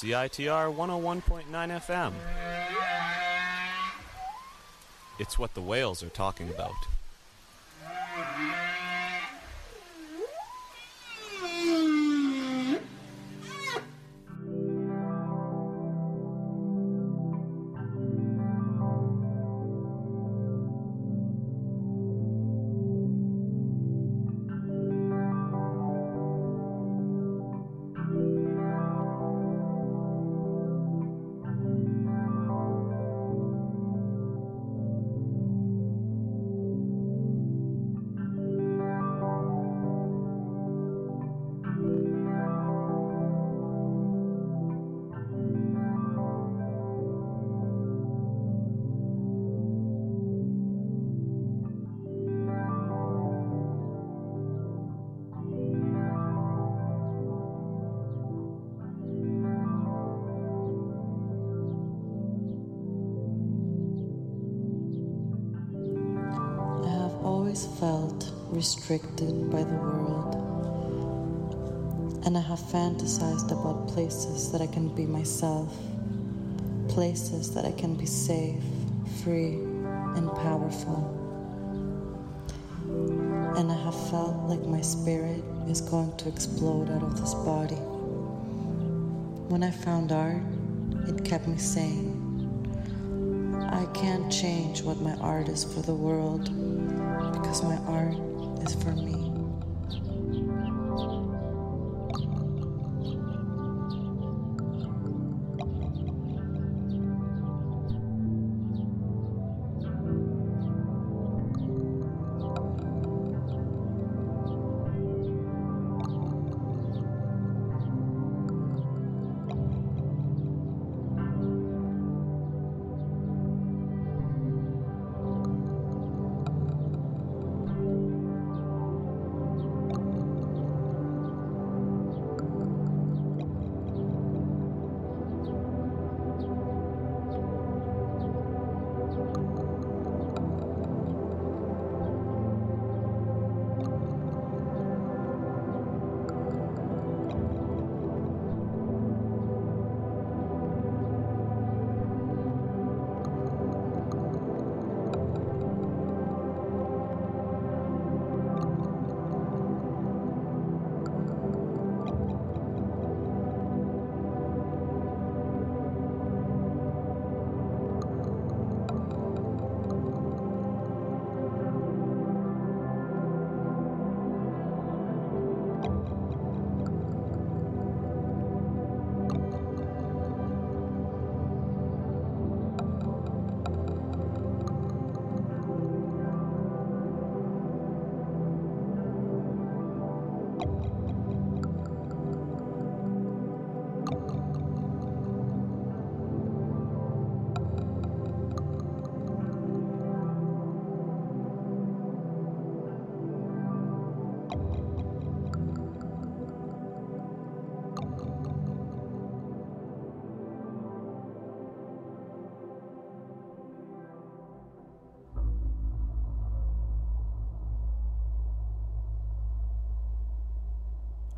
CITR 101.9 FM. It's what the whales are talking about. By the world. And I have fantasized about places that I can be myself, places that I can be safe, free, and powerful. And I have felt like my spirit is going to explode out of this body. When I found art, it kept me sane. I can't change what my art is for the world because my art is for me.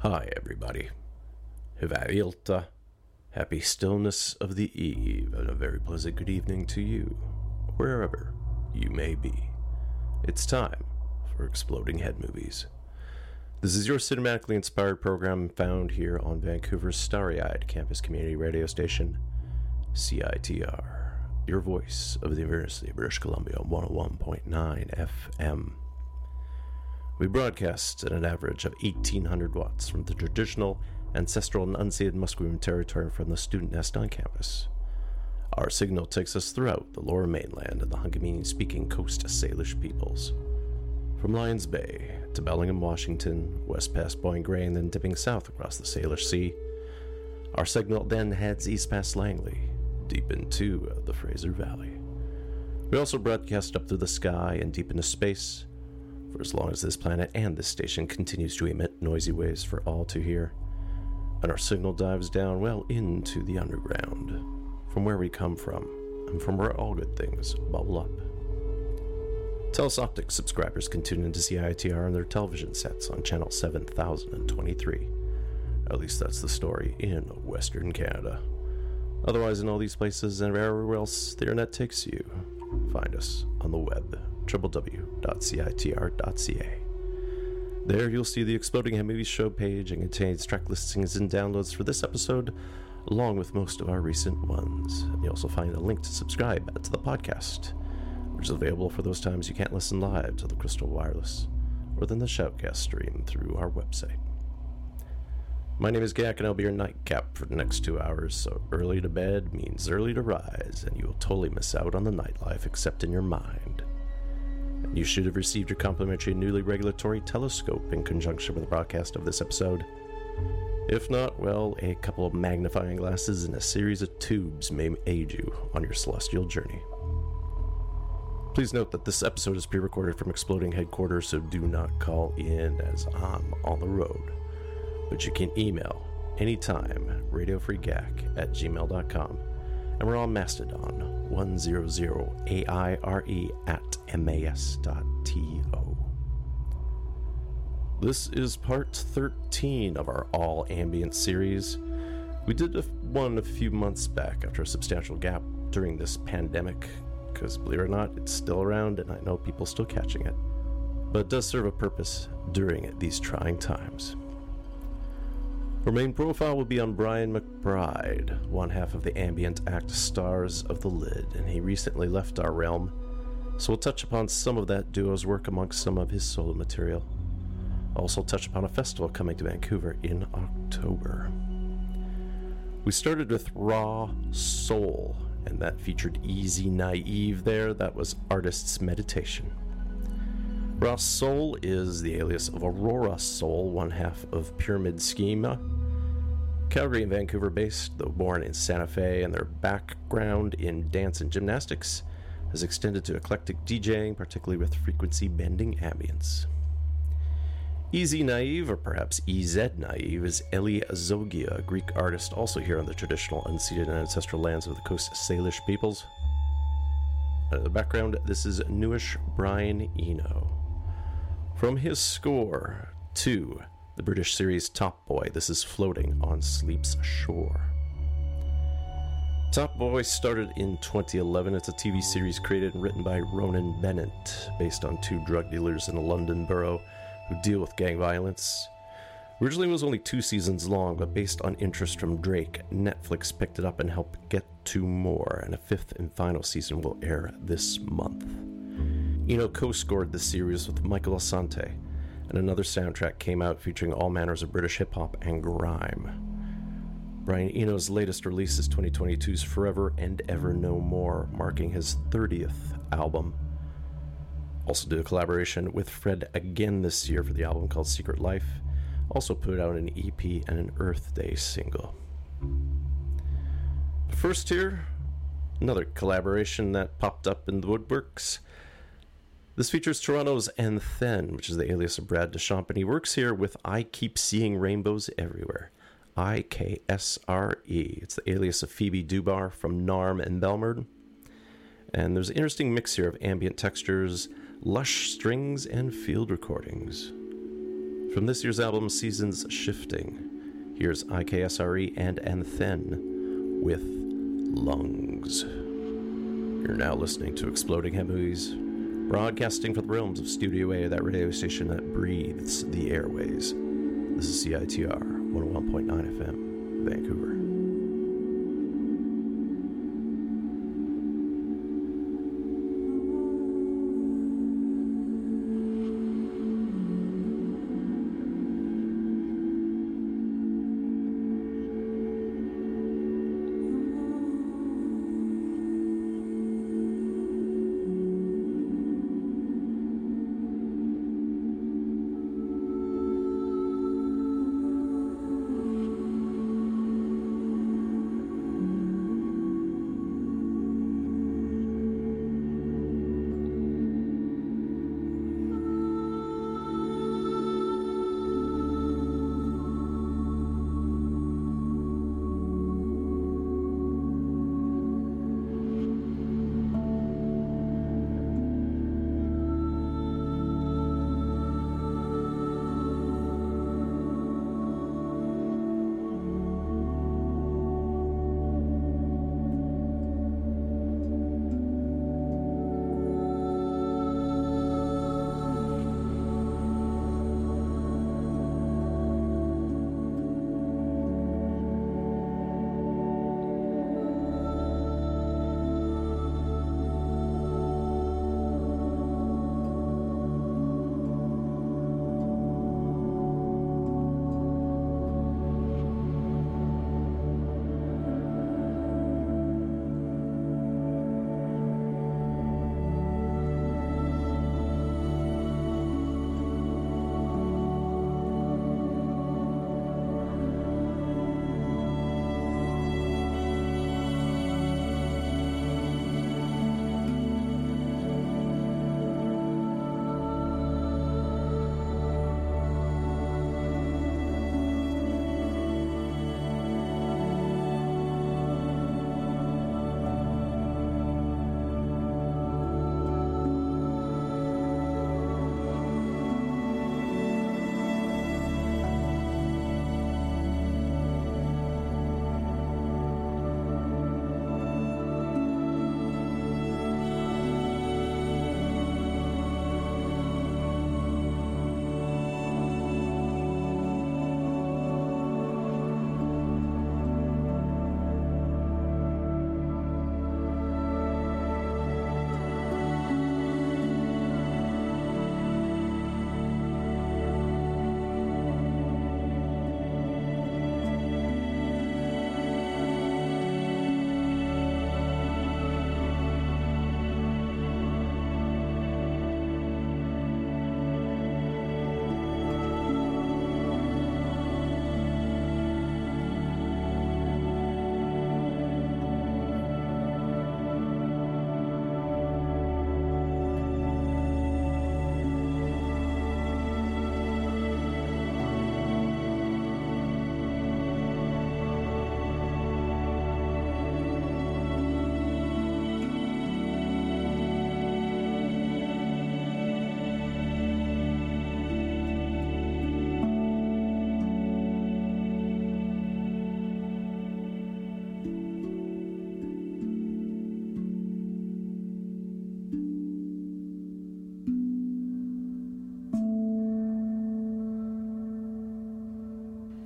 Hi, everybody. Hivailta. Happy stillness of the eve, and a very pleasant good evening to you, wherever you may be. It's time for Exploding Head Movies. This is your cinematically inspired program found here on Vancouver's starry eyed campus community radio station, CITR, your voice of the University of British Columbia, 101.9 FM. We broadcast at an average of 1800 watts from the traditional, ancestral, and unceded Musqueam territory from the student nest on campus. Our signal takes us throughout the lower mainland and the Hunkaminam speaking Coast Salish peoples. From Lions Bay to Bellingham, Washington, west past Point Grey, and then dipping south across the Salish Sea, our signal then heads east past Langley, deep into the Fraser Valley. We also broadcast up through the sky and deep into space for as long as this planet and this station continues to emit noisy waves for all to hear. And our signal dives down well into the underground, from where we come from, and from where all good things bubble up. Telus Optik subscribers can tune into CITR on their television sets on channel 7023. At least that's the story in Western Canada. Otherwise, in all these places and everywhere else the internet takes you, find us on the web, www.citr.ca. There you'll see the Exploding Head Movies show page and contains track listings and downloads for this episode, along with most of our recent ones. And you also find a link to subscribe to the podcast, which is available for those times you can't listen live to the Crystal Wireless or then the Shoutcast stream through our website. My name is Gak, and I'll be your nightcap for the next two hours. So early to bed means early to rise, and you will totally miss out on the nightlife except in your mind. You should have received your complimentary newly regulatory telescope in conjunction with the broadcast of this episode. If not, well, a couple of magnifying glasses and a series of tubes may aid you on your celestial journey. Please note that this episode is pre recorded from Exploding Headquarters, so do not call in as I'm on the road but you can email anytime radiofreegak at gmail.com. And we're on Mastodon 100AIRE at mas.to. This is part 13 of our all ambient series. We did one a few months back after a substantial gap during this pandemic, because believe it or not, it's still around and I know people still catching it. But it does serve a purpose during these trying times. Our main profile will be on Brian McBride, one half of the ambient act Stars of the Lid, and he recently left our realm, so we'll touch upon some of that duo's work amongst some of his solo material. Also, touch upon a festival coming to Vancouver in October. We started with Raw Soul, and that featured Easy Naive there. That was Artist's Meditation. Ra/Sol is the alias of Aurora Soul, one half of Pyramid Schema, Calgary and Vancouver based, though born in Santa Fe, and their background in dance and gymnastics has extended to eclectic DJing, particularly with frequency bending ambience. Easy Naive, or perhaps EZ Naive, is Eli Zogia, a Greek artist also here on the traditional unceded and ancestral lands of the Coast Salish peoples. Uh, the background, this is newish Brian Eno. From his score, 2 the British series Top Boy. This is floating on Sleep's Shore. Top Boy started in 2011. It's a TV series created and written by Ronan Bennett, based on two drug dealers in a London borough who deal with gang violence. Originally, it was only two seasons long, but based on interest from Drake, Netflix picked it up and helped get two more, and a fifth and final season will air this month. Eno co scored the series with Michael Asante, and another soundtrack came out featuring all manners of British hip hop and grime. Brian Eno's latest release is 2022's Forever and Ever No More, marking his 30th album. Also did a collaboration with Fred again this year for the album called Secret Life. Also put out an EP and an Earth Day single. First here, another collaboration that popped up in the woodworks. This features Toronto's anthéne, which is the alias of Brad Deschamps, and he works here with I Keep Seeing Rainbows Everywhere. I K S R E. It's the alias of Phoebe Dubar from Narm and Belmerd. And there's an interesting mix here of ambient textures, lush strings, and field recordings. From this year's album, Seasons Shifting, here's IKSRE and anthéne with Lungs. You're now listening to Exploding Head Movies broadcasting from the realms of Studio A, that radio station that breathes the airways. This is CITR 101.9 FM, Vancouver.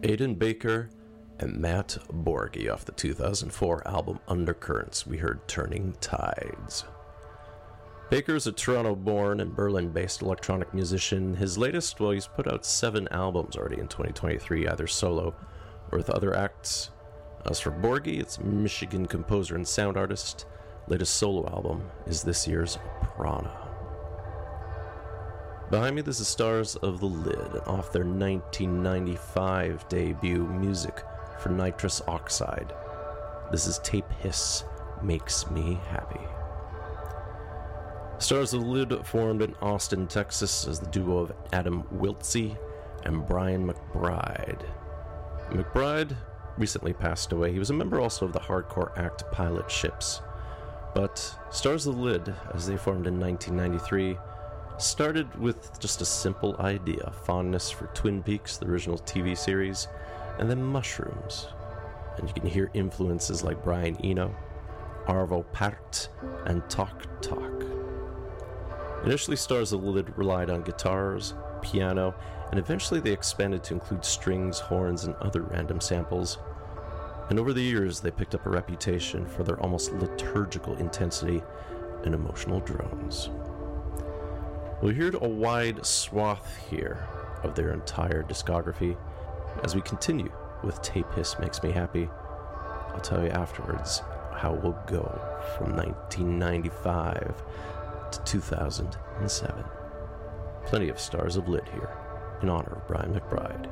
Aidan Baker and Matt Borghi off the 2004 album Undercurrents. We heard Turning Tides. Baker is a Toronto born and Berlin based electronic musician. His latest, well, he's put out seven albums already in 2023, either solo or with other acts. As for Borghi, it's Michigan composer and sound artist. Latest solo album is this year's Prana. Behind me, this is Stars of the Lid off their 1995 debut music for Nitrous Oxide. This is Tape Hiss Makes Me Happy. Stars of the Lid formed in Austin, Texas as the duo of Adam Wiltzie and Brian McBride. McBride recently passed away. He was a member also of the hardcore act Pilot Ships. But Stars of the Lid, as they formed in 1993, started with just a simple idea fondness for Twin Peaks, the original TV series, and then mushrooms. And you can hear influences like Brian Eno, Arvo Pärt, and Talk Talk. Initially, Stars of Lid relied on guitars, piano, and eventually they expanded to include strings, horns, and other random samples. And over the years, they picked up a reputation for their almost liturgical intensity and emotional drones. We'll hear a wide swath here of their entire discography as we continue with Tape Hiss Makes Me Happy. I'll tell you afterwards how we'll go from 1995 to 2007. Plenty of Stars of Lid here in honor of Brian McBride.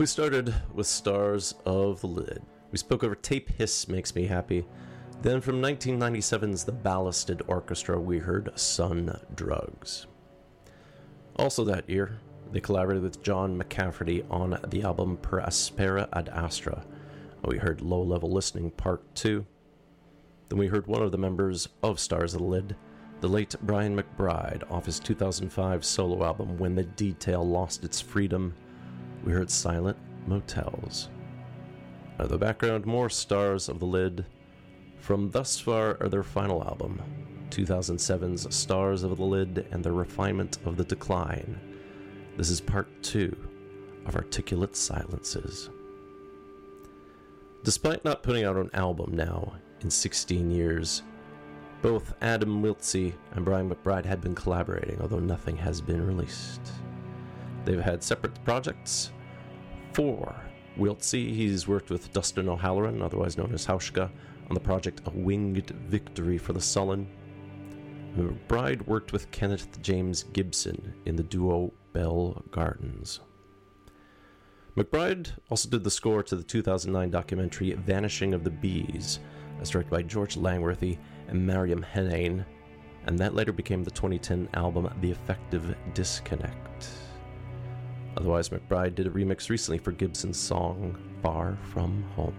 We started with Stars of the Lid. We spoke over Tape Hiss Makes Me Happy. Then from 1997's The Ballasted Orchestra, we heard Sun Drugs. Also that year, they collaborated with Jon McCafferty on the album Per Aspera ad Astra. We heard Low Level Listening Part 2. Then we heard one of the members of Stars of the Lid, the late Brian McBride, off his 2005 solo album When the Detail Lost Its Freedom. We heard Silent Motels. Now, the background, more Stars of the Lid from thus far are their final album, 2007's Stars of the Lid and the Refinement of the Decline. This is part two of Articulate Silences. Despite not putting out an album now in 16 years, both Adam Wiltzie and Brian McBride had been collaborating, although nothing has been released. They've had separate projects. For Wiltzie, he's worked with Dustin O'Halloran, otherwise known as Hauschka, on the project A Winged Victory for the Sullen. McBride worked with Kenneth James Gibson in the duo Bell Gardens. McBride also did the score to the 2009 documentary Vanishing of the Bees, as directed by George Langworthy and Maryam Henein, and that later became the 2010 album The Effective Disconnect. Otherwise, McBride did a remix recently for Gibson's song Far From Home.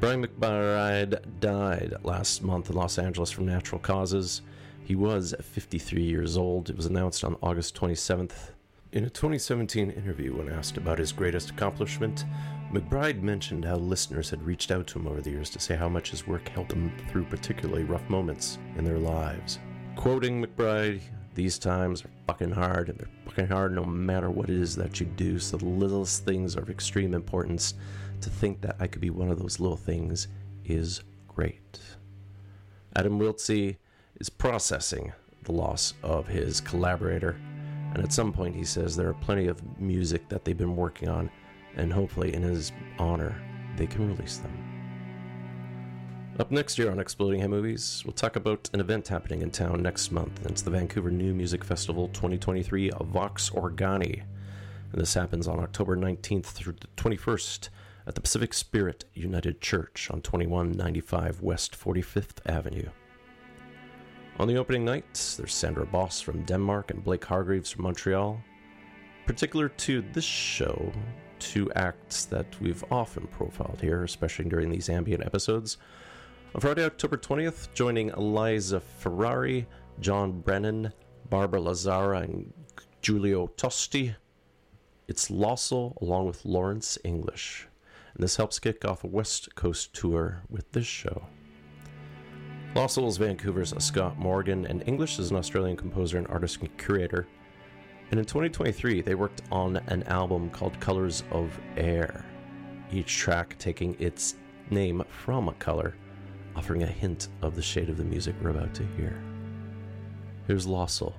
Brian McBride died last month in Los Angeles from natural causes. He was 53 years old. It was announced on August 27th. In a 2017 interview, when asked about his greatest accomplishment, McBride mentioned how listeners had reached out to him over the years to say how much his work helped them through particularly rough moments in their lives. Quoting McBride, these times are fucking hard, and they're fucking hard no matter what it is that you do, so the littlest things are of extreme importance. To think that I could be one of those little things is great. Adam Wiltzie is processing the loss of his collaborator, and at some point he says there are plenty of music that they've been working on, and hopefully, in his honor, they can release them. Up next year on Exploding Head Movies, we'll talk about an event happening in town next month. It's the Vancouver New Music Festival 2023 Vox Organi. And this happens on October 19th through the 21st at the Pacific Spirit United Church on 2195 West 45th Avenue. On the opening night, there's Sandra Boss from Denmark and Blake Hargreaves from Montreal. Particular to this show, two acts that we've often profiled here, especially during these ambient episodes. On Friday, October 20th, joining Eliza Ferrari, John Brennan, Barbara Lazara, and Giulio Tosti, it's Loscil along with Lawrence English and this helps kick off a West Coast tour with this show. Loscil is Vancouver's Scott Morgan, and English is an Australian composer and artist and curator. And in 2023, they worked on an album called Colors of Air, each track taking its name from a color, offering a hint of the shade of the music we're about to hear. Here's Loscil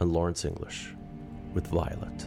and Lawrence English with Violet.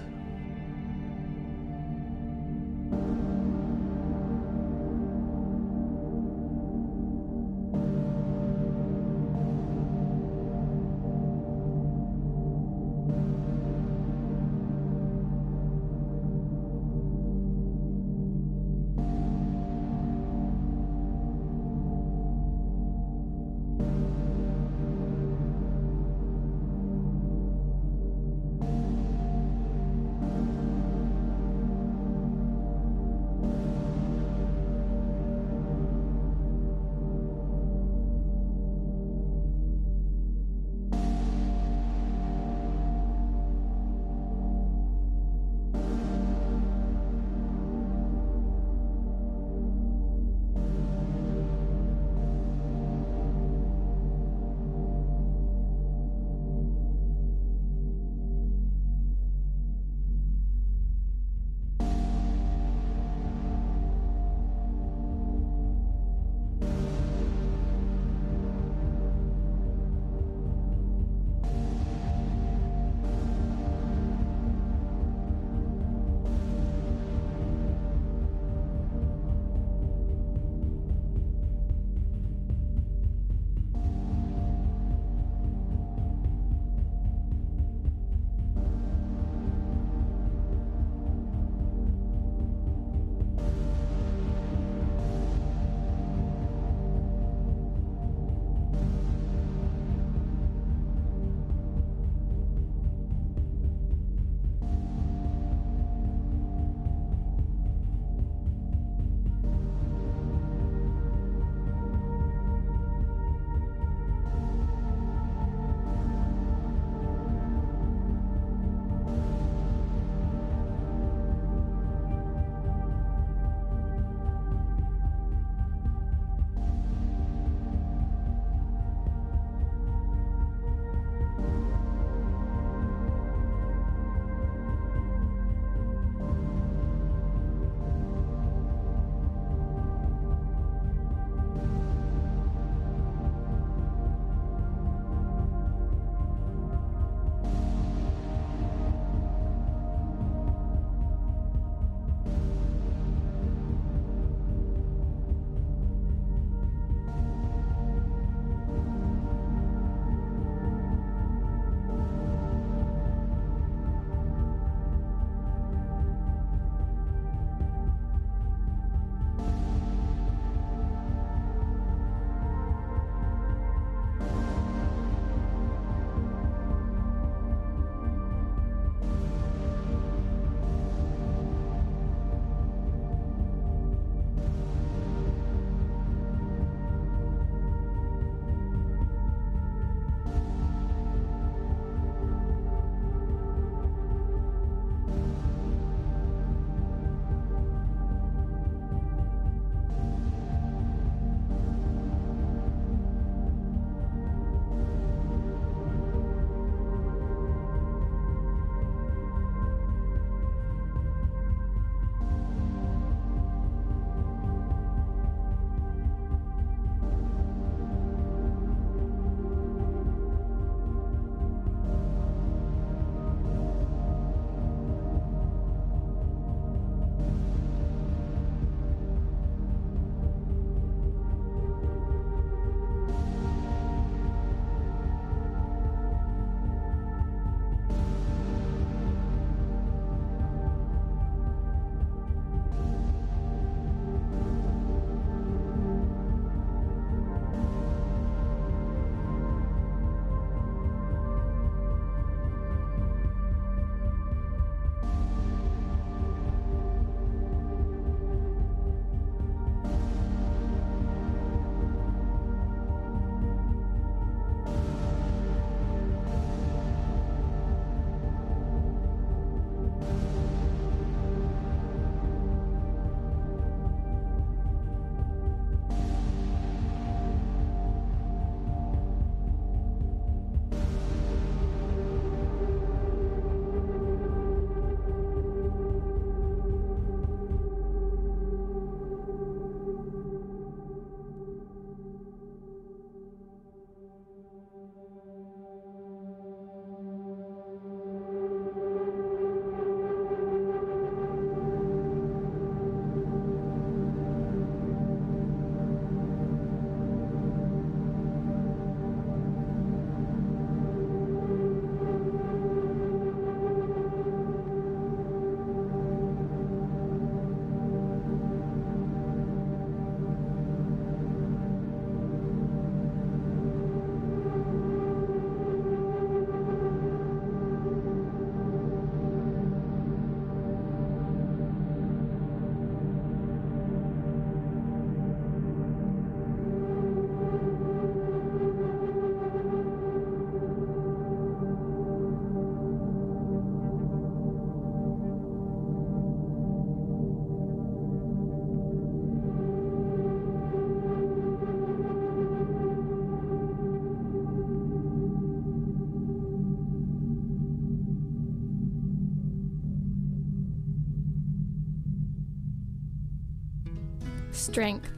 Strength,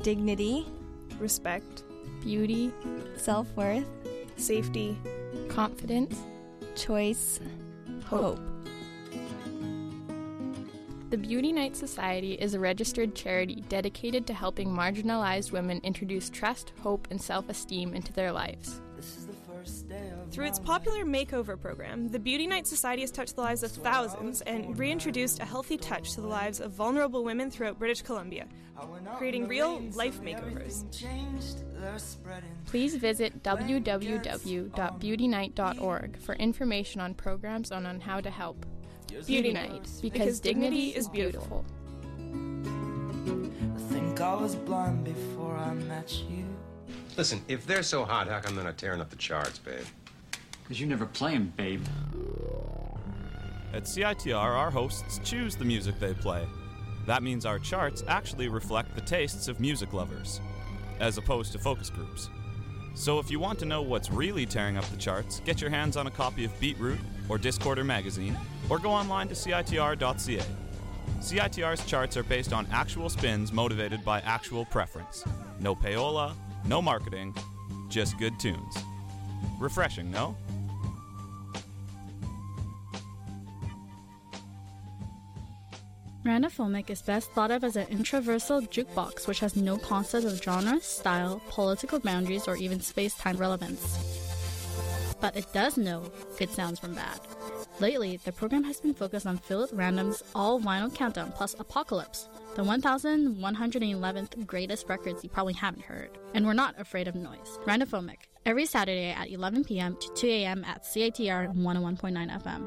dignity, respect, beauty, self worth, safety, confidence, choice, hope. The Beauty Night Society is a registered charity dedicated to helping marginalized women introduce trust, hope, and self esteem into their lives. Through its popular makeover program, the Beauty Night Society has touched the lives of thousands and reintroduced a healthy touch to the lives of vulnerable women throughout British Columbia, creating real life makeovers. Please visit www.beautynight.org for information on programs and on how to help. Beauty Night, because dignity is beautiful. I think I was blind before I met you. Listen, if they're so hot, how come they're not tearing up the charts, babe? Because you never play 'em, babe. At CITR, our hosts choose the music they play. That means our charts actually reflect the tastes of music lovers, as opposed to focus groups. So if you want to know what's really tearing up the charts, get your hands on a copy of Beatroot or Discorder magazine, or go online to CITR.ca. CITR's charts are based on actual spins motivated by actual preference. No payola, no marketing, just good tunes. Refreshing, no? Randophonic is best thought of as an introversal jukebox which has no concept of genre, style, political boundaries, or even space time relevance. But it does know good sounds from bad. Lately, the program has been focused on Philip Random's All Vinyl Countdown plus Apocalypse, the 1111th greatest records you probably haven't heard. And we're not afraid of noise. Randophonic, every Saturday at 11 p.m. to 2 a.m. at CITR 101.9 FM.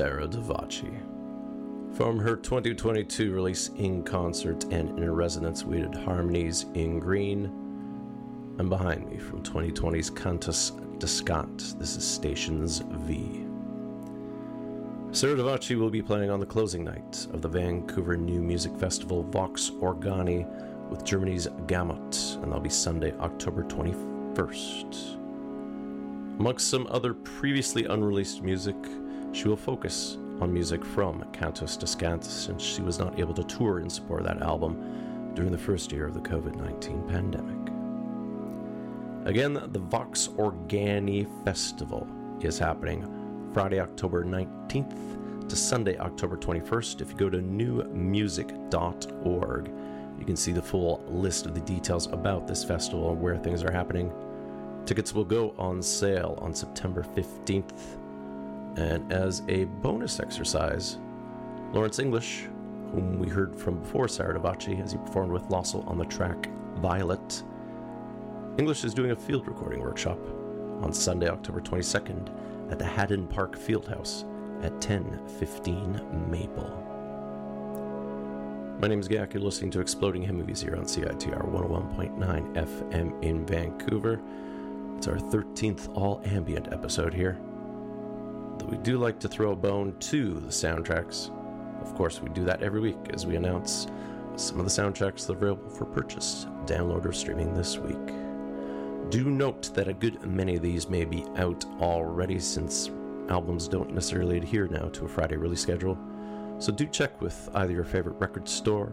Sarah Davachi. From her 2022 release In Concert and In Residence Weighted Harmonies in Green, and behind me from 2020's Cantus Descant, this is Stations V. Sarah Davachi will be playing on the closing night of the Vancouver New Music Festival Vox Organi with Germany's Gamut, and that'll be Sunday, October 21st. Amongst some other previously unreleased music, she will focus on music from Cantus Descant since she was not able to tour in support of that album during the first year of the COVID 19 pandemic. Again, the Vox Organi Festival is happening Friday, October 19th to Sunday, October 21st. If you go to newmusic.org, you can see the full list of the details about this festival and where things are happening. Tickets will go on sale on September 15th. And as a bonus exercise, Lawrence English, whom we heard from before Sarah Davachi as he performed with Loscil on the track Violet, English is doing a field recording workshop on Sunday, October 22nd at the Haddon Park Fieldhouse at 1015 Maple. My name is Gak. You're listening to Exploding Movies here on CITR 101.9 FM in Vancouver. It's our 13th all ambient episode here. Though we do like to throw a bone to the soundtracks. Of course, we do that every week as we announce some of the soundtracks that are available for purchase, download, or streaming this week. Do note that a good many of these may be out already since albums don't necessarily adhere now to a Friday release schedule. So do check with either your favorite record store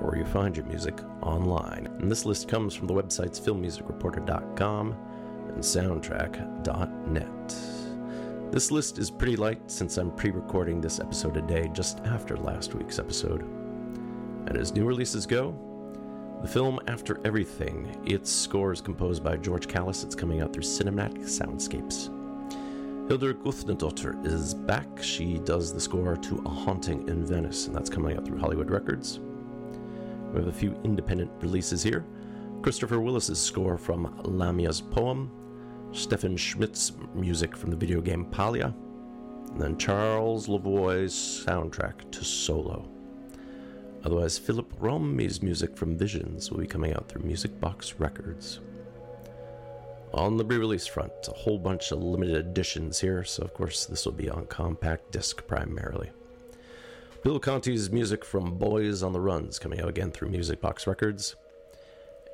or where you find your music online. And this list comes from the websites filmmusicreporter.com and soundtrack.net. This list is pretty light since I'm pre recording this episode today just after last week's episode. And as new releases go, the film After Everything, its score is composed by George Kallis. It's coming out through Cinematic Soundscapes. Hildur Guðnadóttir is back. She does the score to A Haunting in Venice, and that's coming out through Hollywood Records. We have a few independent releases here. Christopher Willis's score from Lamya's poem, Stefan Schmidt's music from the video game Palia, and then Charles Lavoie's soundtrack to Solo. Otherwise, Philip Rombi's music from Visions will be coming out through Music Box Records. On the re release front, a whole bunch of limited editions here, so of course this will be on compact disc primarily. Bill Conti's music from Boys on the Runs coming out again through Music Box Records.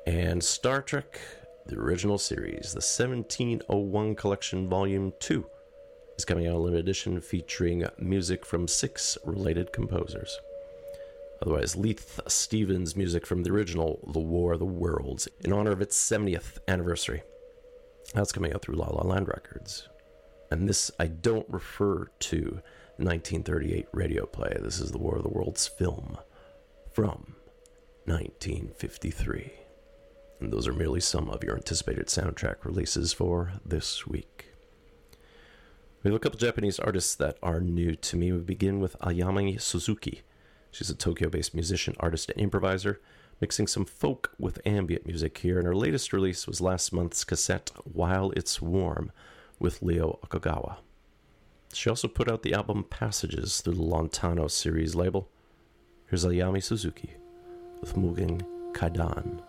And Star Trek, the original series, the 1701 Collection Volume 2, is coming out in limited edition featuring music from six related composers. Otherwise, Leith Stevens' music from the original The War of the Worlds in honor of its 70th anniversary. That's coming out through La La Land Records. And this, I don't refer to 1938 radio play. This is the War of the Worlds film from 1953. And those are merely some of your anticipated soundtrack releases for this week. We have a couple Japanese artists that are new to me. We begin with Ayami Suzuki. She's a Tokyo based musician, artist, and improviser mixing some folk with ambient music here, and her latest release was last month's cassette While It's Warm with Leo Okagawa. She also put out the album Passages through the Lontano series label. Here's Ayami Suzuki with Mugen Kaidan.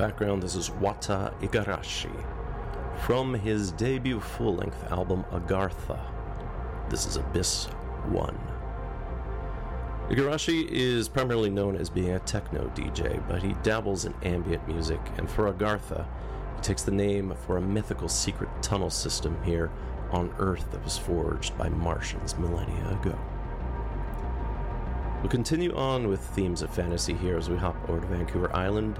Background, this is Wata Igarashi from his debut full length album Agartha. This is Abyss 1. Igarashi is primarily known as being a techno DJ, but he dabbles in ambient music, and for Agartha, he takes the name for a mythical secret tunnel system here on Earth that was forged by Martians millennia ago. We'll continue on with themes of fantasy here as we hop over to Vancouver Island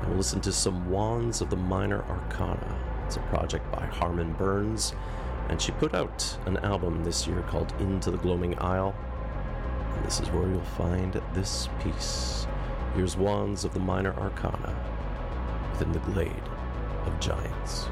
and we'll listen to some Wands of the Minor Arcana. It's a project by Harmon Burns, and she put out an album this year called Into the Gloaming Isle. And this is where you'll find this piece. Here's Wands of the Minor Arcana within the Glade of Giants.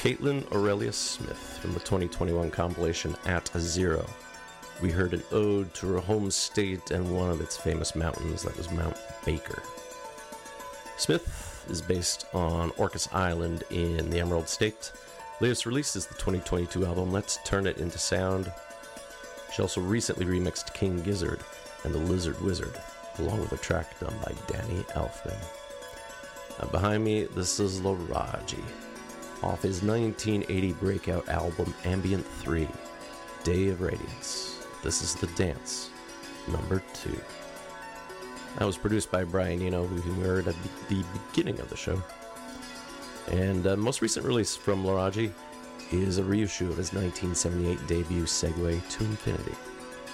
Kaitlyn Aurelia Smith from the 2021 compilation At a Zero. We heard an ode to her home state and one of its famous mountains, that was Mount Baker. Smith is based on Orcas Island in the Emerald State. Latest release is the 2022 album Let's Turn It Into Sound. She also recently remixed King Gizzard and the Lizard Wizard, along with a track done by Danny Elfman. Behind me, this is Laraji, off his 1980 breakout album Ambient 3, Day of Radiance. This is The Dance, number two. That was produced by Brian Eno, who we heard at the beginning of the show. And uh, most recent release from Laraji is a reissue of his 1978 debut Segue to Infinity,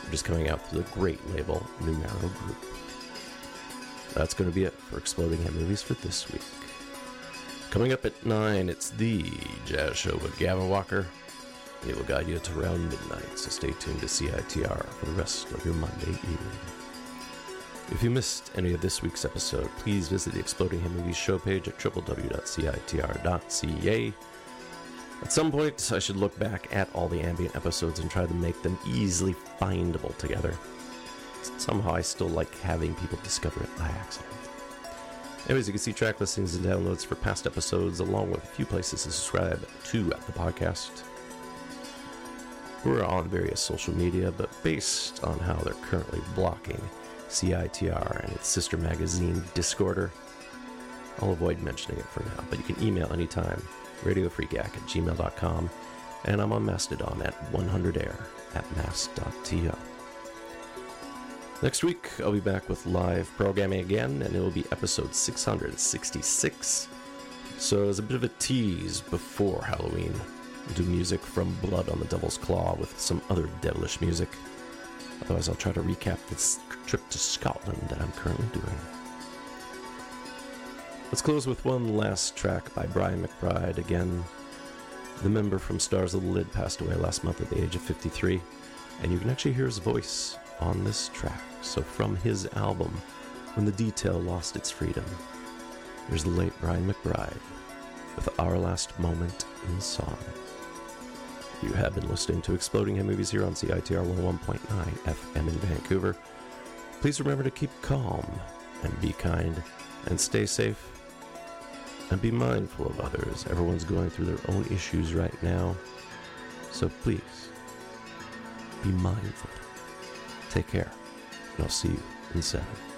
which is coming out through the great label Numero Group. That's going to be it for Exploding Head Movies for this week. Coming up at 9, it's the Jazz Show with Gavin Walker. It will guide you to around midnight, so stay tuned to CITR for the rest of your Monday evening. If you missed any of this week's episode, please visit the Exploding Head Movies show page at www.citr.ca. At some point, I should look back at all the ambient episodes and try to make them easily findable together. Somehow, I still like having people discover it by accident. Anyways, you can see track listings and downloads for past episodes, along with a few places to subscribe to the podcast. We're on various social media, but based on how they're currently blocking CITR and its sister magazine, Discorder, I'll avoid mentioning it for now, but you can email anytime, radiofreegack at gmail.com, and I'm on Mastodon at 100air at mast.to. Next week, I'll be back with live programming again, and it will be episode 666. So, as a bit of a tease before Halloween, do music from Blood on the Devil's Claw with some other devilish music. Otherwise, I'll try to recap this trip to Scotland that I'm currently doing. Let's close with one last track by Brian McBride. Again, the member from Stars of the Lid passed away last month at the age of 53, and you can actually hear his voice on this track. So, from his album, When the Detail Lost Its Freedom, here's the late Brian McBride with Our Last Moment in Song. You have been listening to Exploding Head Movies here on CITR 101.9 FM in Vancouver. Please remember to keep calm and be kind and stay safe and be mindful of others. Everyone's going through their own issues right now. So please be mindful. Take care, and I'll see you in seven.